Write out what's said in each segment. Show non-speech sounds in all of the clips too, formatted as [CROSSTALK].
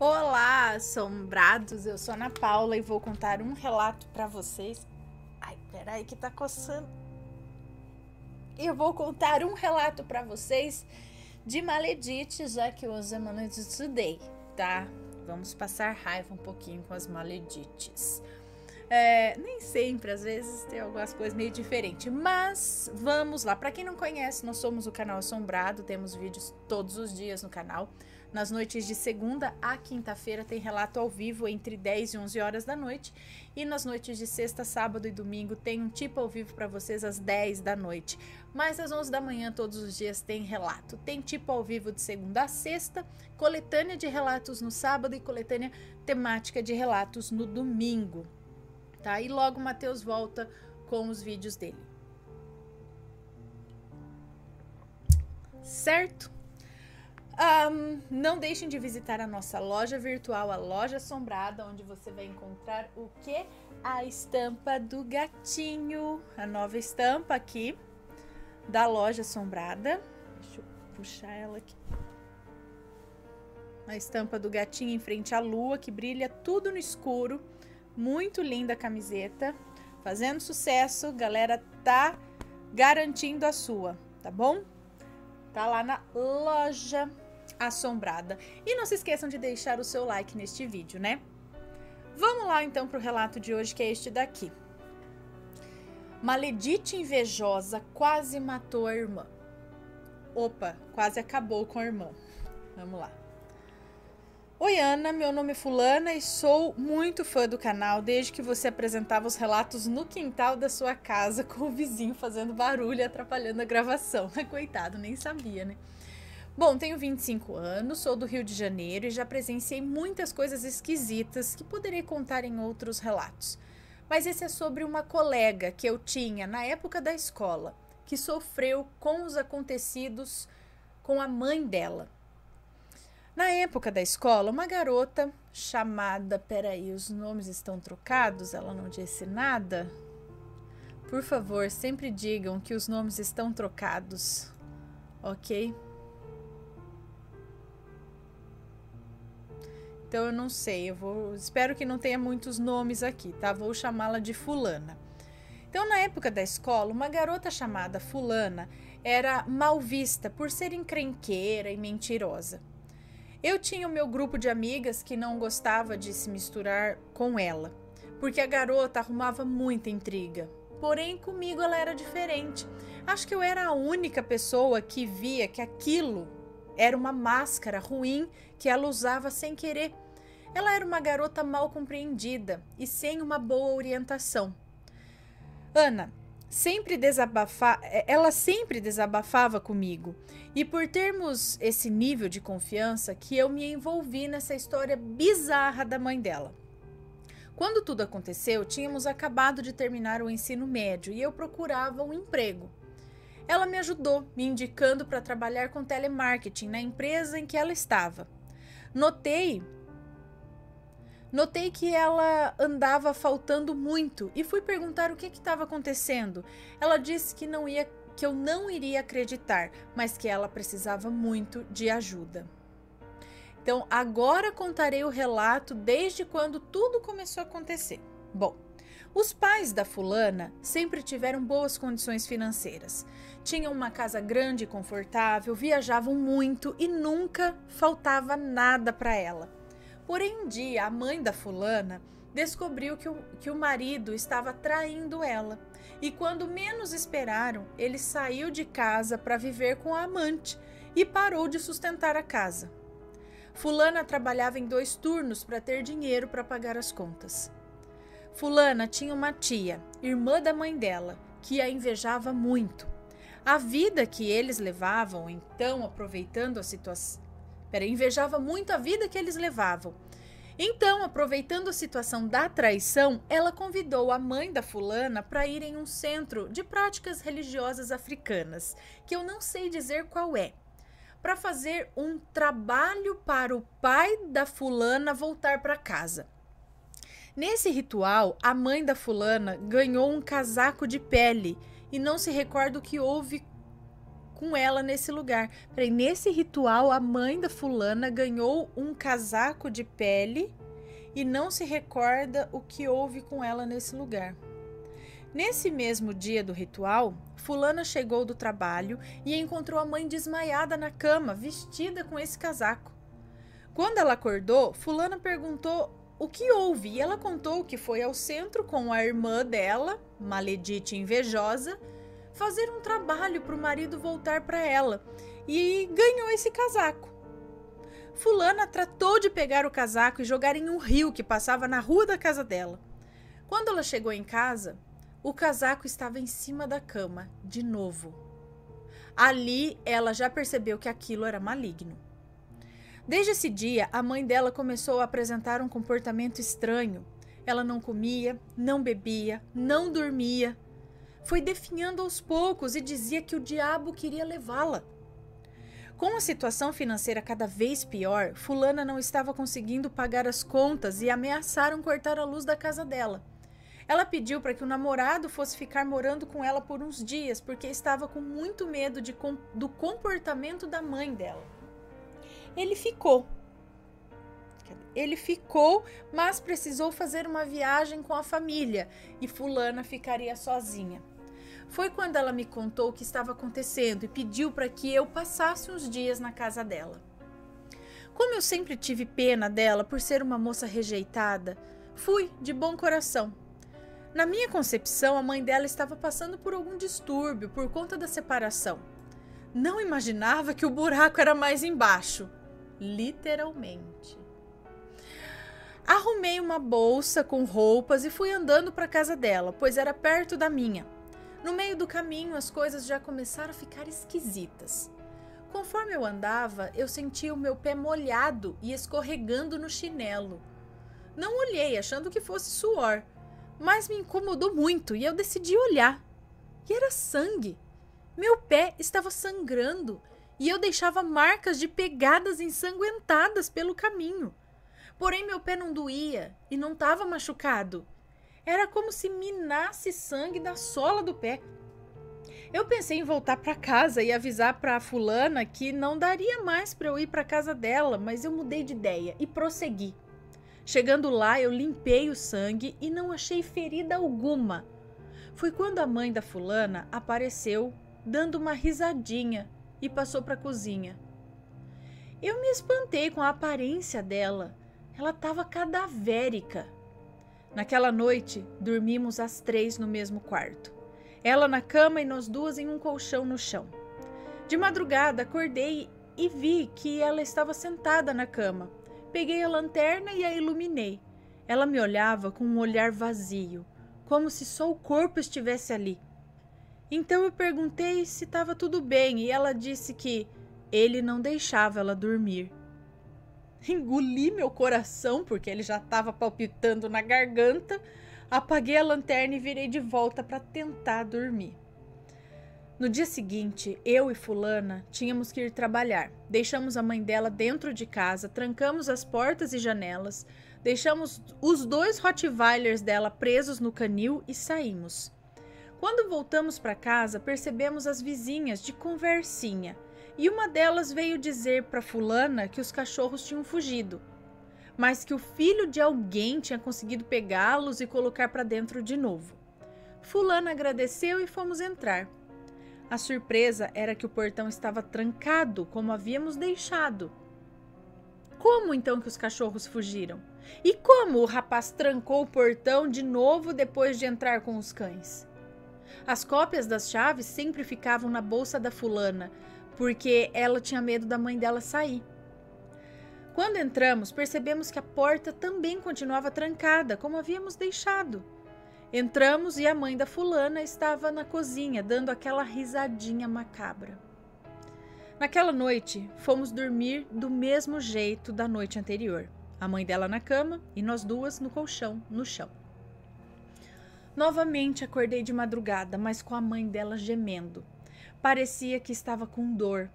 Olá, assombrados! Eu sou Ana Paula e vou contar um relato para vocês. Ai, peraí que tá coçando. Eu vou contar um relato para vocês de maledite, já que hoje é Day, tá? Vamos passar raiva um pouquinho com as maledites. É, nem sempre, às vezes tem algumas coisas meio diferentes, mas vamos lá. Para quem não conhece, nós somos o canal Assombrado, temos vídeos todos os dias no canal. Nas noites de segunda a quinta-feira tem relato ao vivo entre 10 e 11 horas da noite. E nas noites de sexta, sábado e domingo tem um tipo ao vivo para vocês às 10 da noite. Mas às 11 da manhã todos os dias tem relato. Tem tipo ao vivo de segunda a sexta, coletânea de relatos no sábado e coletânea temática de relatos no domingo tá? E logo Matheus volta com os vídeos dele. Certo? Um, não deixem de visitar a nossa loja virtual, a Loja Assombrada, onde você vai encontrar o que? A estampa do gatinho. A nova estampa aqui da Loja Assombrada. Deixa eu puxar ela aqui. A estampa do gatinho em frente à lua, que brilha tudo no escuro muito linda a camiseta, fazendo sucesso, galera tá garantindo a sua, tá bom? Tá lá na loja assombrada. E não se esqueçam de deixar o seu like neste vídeo, né? Vamos lá então pro relato de hoje, que é este daqui. Maledite invejosa quase matou a irmã. Opa, quase acabou com a irmã. Vamos lá. Oi Ana, meu nome é Fulana e sou muito fã do canal desde que você apresentava os relatos no quintal da sua casa com o vizinho fazendo barulho e atrapalhando a gravação. [LAUGHS] Coitado, nem sabia, né? Bom, tenho 25 anos, sou do Rio de Janeiro e já presenciei muitas coisas esquisitas que poderei contar em outros relatos. Mas esse é sobre uma colega que eu tinha na época da escola, que sofreu com os acontecidos com a mãe dela. Na época da escola, uma garota chamada. Peraí, os nomes estão trocados? Ela não disse nada? Por favor, sempre digam que os nomes estão trocados, ok? Então eu não sei, eu vou. Espero que não tenha muitos nomes aqui, tá? Vou chamá-la de Fulana. Então, na época da escola, uma garota chamada Fulana era mal vista por ser encrenqueira e mentirosa. Eu tinha o meu grupo de amigas que não gostava de se misturar com ela, porque a garota arrumava muita intriga. Porém, comigo ela era diferente. Acho que eu era a única pessoa que via que aquilo era uma máscara ruim que ela usava sem querer. Ela era uma garota mal compreendida e sem uma boa orientação. Ana, sempre desabafa, é, ela sempre desabafava comigo. E por termos esse nível de confiança que eu me envolvi nessa história bizarra da mãe dela. Quando tudo aconteceu, tínhamos acabado de terminar o ensino médio e eu procurava um emprego. Ela me ajudou, me indicando para trabalhar com telemarketing na empresa em que ela estava. Notei Notei que ela andava faltando muito e fui perguntar o que estava acontecendo. Ela disse que não ia que eu não iria acreditar, mas que ela precisava muito de ajuda. Então, agora contarei o relato desde quando tudo começou a acontecer. Bom, os pais da fulana sempre tiveram boas condições financeiras. Tinham uma casa grande e confortável, viajavam muito e nunca faltava nada para ela. Porém, um dia, a mãe da fulana descobriu que o, que o marido estava traindo ela. E quando menos esperaram, ele saiu de casa para viver com a amante e parou de sustentar a casa. Fulana trabalhava em dois turnos para ter dinheiro para pagar as contas. Fulana tinha uma tia, irmã da mãe dela, que a invejava muito. A vida que eles levavam, então, aproveitando a situação, Pera, invejava muito a vida que eles levavam. Então, aproveitando a situação da traição, ela convidou a mãe da fulana para ir em um centro de práticas religiosas africanas, que eu não sei dizer qual é, para fazer um trabalho para o pai da fulana voltar para casa. Nesse ritual, a mãe da fulana ganhou um casaco de pele e não se recorda o que houve com ela nesse lugar. Peraí, nesse ritual, a mãe da fulana ganhou um casaco de pele e não se recorda o que houve com ela nesse lugar. Nesse mesmo dia do ritual, Fulana chegou do trabalho e encontrou a mãe desmaiada na cama, vestida com esse casaco. Quando ela acordou, Fulana perguntou o que houve e ela contou que foi ao centro com a irmã dela, maledite invejosa, fazer um trabalho para o marido voltar para ela e ganhou esse casaco. Fulana tratou de pegar o casaco e jogar em um rio que passava na rua da casa dela. Quando ela chegou em casa, o casaco estava em cima da cama, de novo. Ali ela já percebeu que aquilo era maligno. Desde esse dia, a mãe dela começou a apresentar um comportamento estranho. Ela não comia, não bebia, não dormia. Foi definhando aos poucos e dizia que o diabo queria levá-la. Com a situação financeira cada vez pior, Fulana não estava conseguindo pagar as contas e ameaçaram cortar a luz da casa dela. Ela pediu para que o namorado fosse ficar morando com ela por uns dias, porque estava com muito medo de, do comportamento da mãe dela. Ele ficou. Ele ficou, mas precisou fazer uma viagem com a família e Fulana ficaria sozinha. Foi quando ela me contou o que estava acontecendo e pediu para que eu passasse uns dias na casa dela. Como eu sempre tive pena dela por ser uma moça rejeitada, fui de bom coração na minha concepção, a mãe dela estava passando por algum distúrbio por conta da separação. Não imaginava que o buraco era mais embaixo. Literalmente. Arrumei uma bolsa com roupas e fui andando para a casa dela, pois era perto da minha. No meio do caminho, as coisas já começaram a ficar esquisitas. Conforme eu andava, eu sentia o meu pé molhado e escorregando no chinelo. Não olhei, achando que fosse suor, mas me incomodou muito e eu decidi olhar. E era sangue. Meu pé estava sangrando e eu deixava marcas de pegadas ensanguentadas pelo caminho. Porém, meu pé não doía e não estava machucado. Era como se minasse sangue da sola do pé. Eu pensei em voltar para casa e avisar para a fulana que não daria mais para eu ir para casa dela, mas eu mudei de ideia e prossegui. Chegando lá, eu limpei o sangue e não achei ferida alguma. Foi quando a mãe da fulana apareceu, dando uma risadinha, e passou para a cozinha. Eu me espantei com a aparência dela. Ela estava cadavérica. Naquela noite, dormimos as três no mesmo quarto. Ela na cama e nós duas em um colchão no chão. De madrugada, acordei e vi que ela estava sentada na cama, Peguei a lanterna e a iluminei. Ela me olhava com um olhar vazio, como se só o corpo estivesse ali. Então eu perguntei se estava tudo bem e ela disse que ele não deixava ela dormir. Engoli meu coração porque ele já estava palpitando na garganta. Apaguei a lanterna e virei de volta para tentar dormir. No dia seguinte, eu e Fulana tínhamos que ir trabalhar. Deixamos a mãe dela dentro de casa, trancamos as portas e janelas, deixamos os dois Rottweilers dela presos no canil e saímos. Quando voltamos para casa, percebemos as vizinhas de conversinha e uma delas veio dizer para Fulana que os cachorros tinham fugido, mas que o filho de alguém tinha conseguido pegá-los e colocar para dentro de novo. Fulana agradeceu e fomos entrar. A surpresa era que o portão estava trancado, como havíamos deixado. Como então que os cachorros fugiram? E como o rapaz trancou o portão de novo depois de entrar com os cães? As cópias das chaves sempre ficavam na bolsa da fulana, porque ela tinha medo da mãe dela sair. Quando entramos, percebemos que a porta também continuava trancada, como havíamos deixado. Entramos e a mãe da fulana estava na cozinha, dando aquela risadinha macabra. Naquela noite, fomos dormir do mesmo jeito da noite anterior. A mãe dela na cama e nós duas no colchão, no chão. Novamente acordei de madrugada, mas com a mãe dela gemendo. Parecia que estava com dor.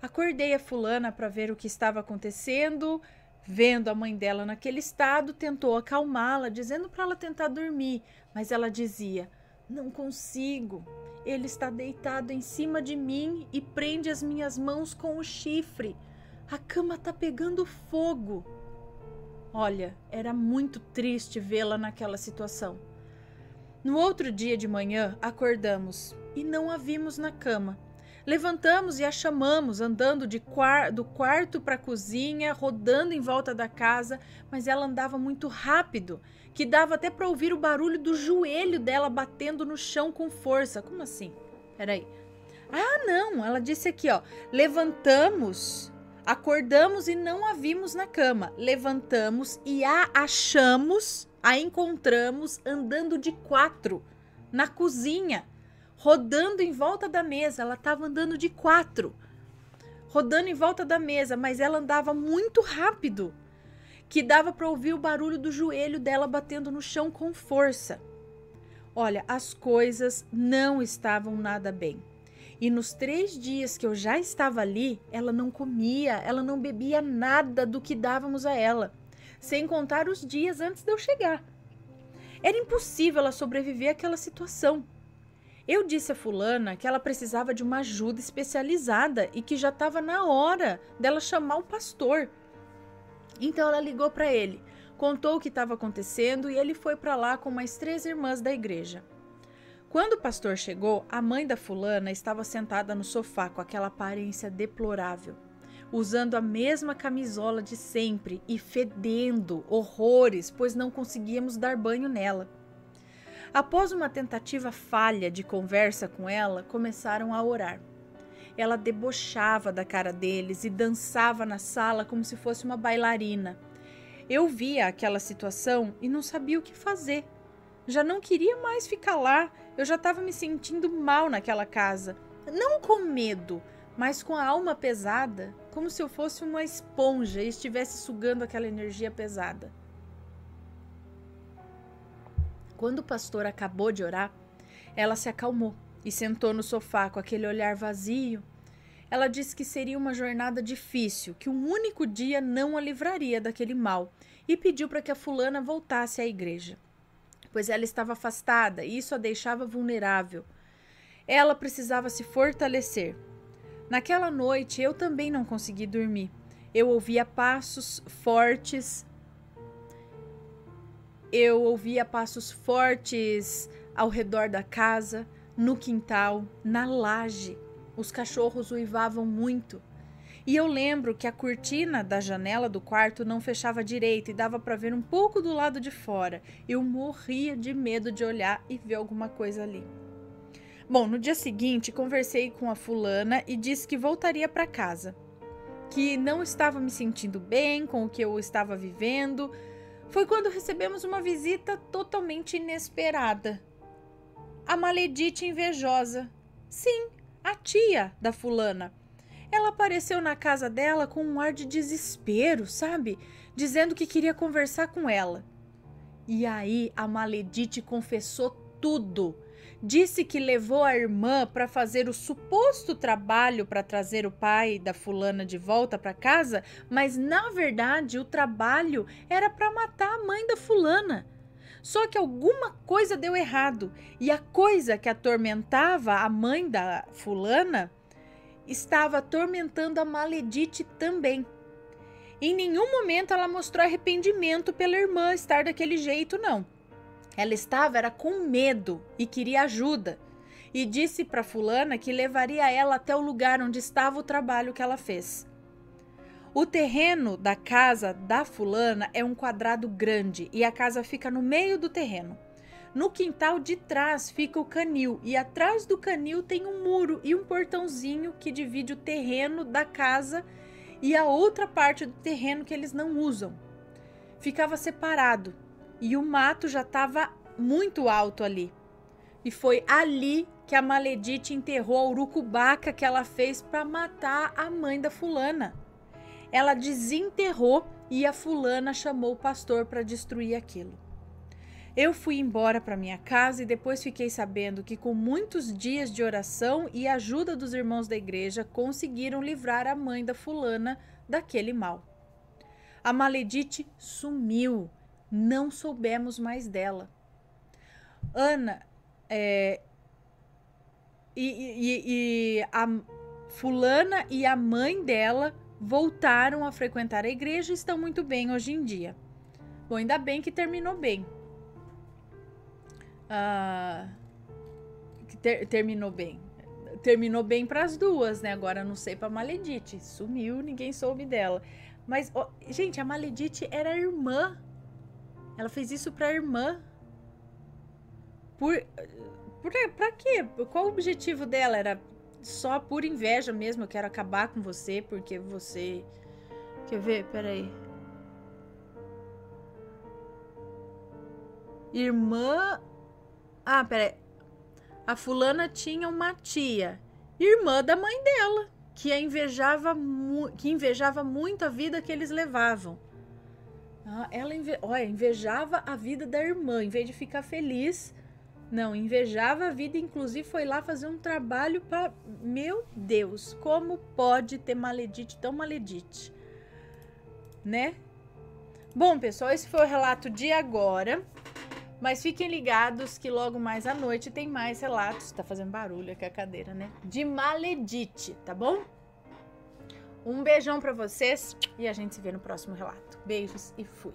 Acordei a fulana para ver o que estava acontecendo, Vendo a mãe dela naquele estado, tentou acalmá-la, dizendo para ela tentar dormir, mas ela dizia: Não consigo. Ele está deitado em cima de mim e prende as minhas mãos com o chifre. A cama está pegando fogo. Olha, era muito triste vê-la naquela situação. No outro dia de manhã, acordamos e não a vimos na cama. Levantamos e a chamamos, andando quar do quarto para a cozinha, rodando em volta da casa, mas ela andava muito rápido, que dava até para ouvir o barulho do joelho dela batendo no chão com força. Como assim? Peraí. Ah, não, ela disse aqui, ó. Levantamos, acordamos e não a vimos na cama. Levantamos e a achamos, a encontramos andando de quatro na cozinha rodando em volta da mesa. Ela estava andando de quatro, rodando em volta da mesa, mas ela andava muito rápido, que dava para ouvir o barulho do joelho dela batendo no chão com força. Olha, as coisas não estavam nada bem. E nos três dias que eu já estava ali, ela não comia, ela não bebia nada do que dávamos a ela, sem contar os dias antes de eu chegar. Era impossível ela sobreviver àquela situação. Eu disse a fulana que ela precisava de uma ajuda especializada e que já estava na hora dela chamar o pastor. Então ela ligou para ele, contou o que estava acontecendo e ele foi para lá com mais três irmãs da igreja. Quando o pastor chegou, a mãe da fulana estava sentada no sofá com aquela aparência deplorável, usando a mesma camisola de sempre e fedendo horrores, pois não conseguíamos dar banho nela. Após uma tentativa falha de conversa com ela, começaram a orar. Ela debochava da cara deles e dançava na sala como se fosse uma bailarina. Eu via aquela situação e não sabia o que fazer. Já não queria mais ficar lá, eu já estava me sentindo mal naquela casa. Não com medo, mas com a alma pesada, como se eu fosse uma esponja e estivesse sugando aquela energia pesada. Quando o pastor acabou de orar, ela se acalmou e sentou no sofá com aquele olhar vazio. Ela disse que seria uma jornada difícil, que um único dia não a livraria daquele mal e pediu para que a fulana voltasse à igreja, pois ela estava afastada e isso a deixava vulnerável. Ela precisava se fortalecer. Naquela noite eu também não consegui dormir. Eu ouvia passos fortes eu ouvia passos fortes ao redor da casa, no quintal, na laje. Os cachorros uivavam muito. E eu lembro que a cortina da janela do quarto não fechava direito e dava para ver um pouco do lado de fora. Eu morria de medo de olhar e ver alguma coisa ali. Bom, no dia seguinte, conversei com a fulana e disse que voltaria para casa, que não estava me sentindo bem com o que eu estava vivendo, foi quando recebemos uma visita totalmente inesperada. A maledite invejosa. Sim, a tia da fulana. Ela apareceu na casa dela com um ar de desespero, sabe? Dizendo que queria conversar com ela. E aí a maledite confessou tudo disse que levou a irmã para fazer o suposto trabalho para trazer o pai da fulana de volta para casa, mas na verdade o trabalho era para matar a mãe da fulana. Só que alguma coisa deu errado e a coisa que atormentava a mãe da fulana estava atormentando a Maledite também. Em nenhum momento ela mostrou arrependimento pela irmã estar daquele jeito, não. Ela estava era com medo e queria ajuda. E disse para fulana que levaria ela até o lugar onde estava o trabalho que ela fez. O terreno da casa da fulana é um quadrado grande e a casa fica no meio do terreno. No quintal de trás fica o canil e atrás do canil tem um muro e um portãozinho que divide o terreno da casa e a outra parte do terreno que eles não usam. Ficava separado e o mato já estava muito alto ali. E foi ali que a Maledite enterrou a urucubaca que ela fez para matar a mãe da fulana. Ela desenterrou e a fulana chamou o pastor para destruir aquilo. Eu fui embora para minha casa e depois fiquei sabendo que, com muitos dias de oração e ajuda dos irmãos da igreja, conseguiram livrar a mãe da fulana daquele mal. A Maledite sumiu não soubemos mais dela. Ana, É, e, e, e a fulana e a mãe dela voltaram a frequentar a igreja e estão muito bem hoje em dia. Bom, ainda bem que terminou bem. Uh, ter, terminou bem. Terminou bem para as duas, né? Agora não sei para Maledite. Sumiu, ninguém soube dela. Mas, oh, gente, a Maledite era irmã. Ela fez isso para a irmã. Por por, pra quê? Qual o objetivo dela? Era só por inveja mesmo? Eu quero acabar com você porque você. Quer ver? Peraí. Irmã. Ah, peraí. A fulana tinha uma tia, irmã da mãe dela, que invejava, que invejava muito a vida que eles levavam. Ah, ela inve... Olha, invejava a vida da irmã, em vez de ficar feliz não, invejava a vida, inclusive foi lá fazer um trabalho para. Meu Deus, como pode ter maledite tão maledite? Né? Bom, pessoal, esse foi o relato de agora. Mas fiquem ligados que logo mais à noite tem mais relatos. Tá fazendo barulho aqui a cadeira, né? De maledite, tá bom? Um beijão para vocês e a gente se vê no próximo relato. Beijos e fui.